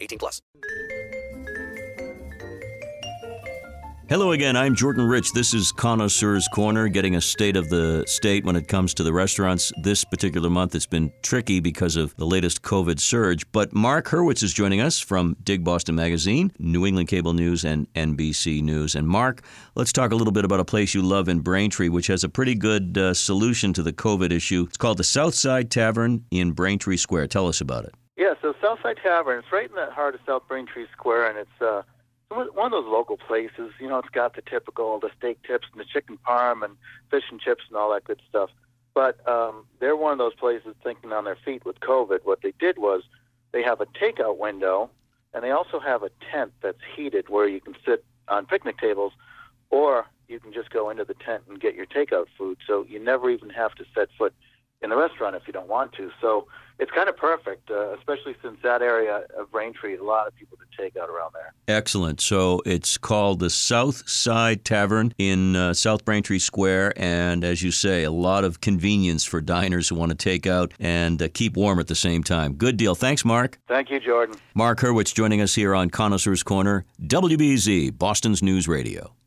18 plus. Hello again. I'm Jordan Rich. This is Connoisseur's Corner, getting a state of the state when it comes to the restaurants. This particular month, it's been tricky because of the latest COVID surge. But Mark Hurwitz is joining us from Dig Boston Magazine, New England Cable News, and NBC News. And Mark, let's talk a little bit about a place you love in Braintree, which has a pretty good uh, solution to the COVID issue. It's called the Southside Tavern in Braintree Square. Tell us about it. Yeah, so Southside Tavern, it's right in the heart of South Braintree Square, and it's uh, one of those local places. You know, it's got the typical, the steak tips and the chicken parm and fish and chips and all that good stuff. But um, they're one of those places thinking on their feet with COVID. What they did was they have a takeout window, and they also have a tent that's heated where you can sit on picnic tables, or you can just go into the tent and get your takeout food. So you never even have to set foot in the restaurant if you don't want to. So it's kind of perfect, uh, especially since that area of Braintree, a lot of people to take out around there. Excellent. So it's called the South Side Tavern in uh, South Braintree Square, and as you say, a lot of convenience for diners who want to take out and uh, keep warm at the same time. Good deal. Thanks, Mark. Thank you, Jordan. Mark Hurwitz joining us here on Connoisseur's Corner, WBZ, Boston's News Radio.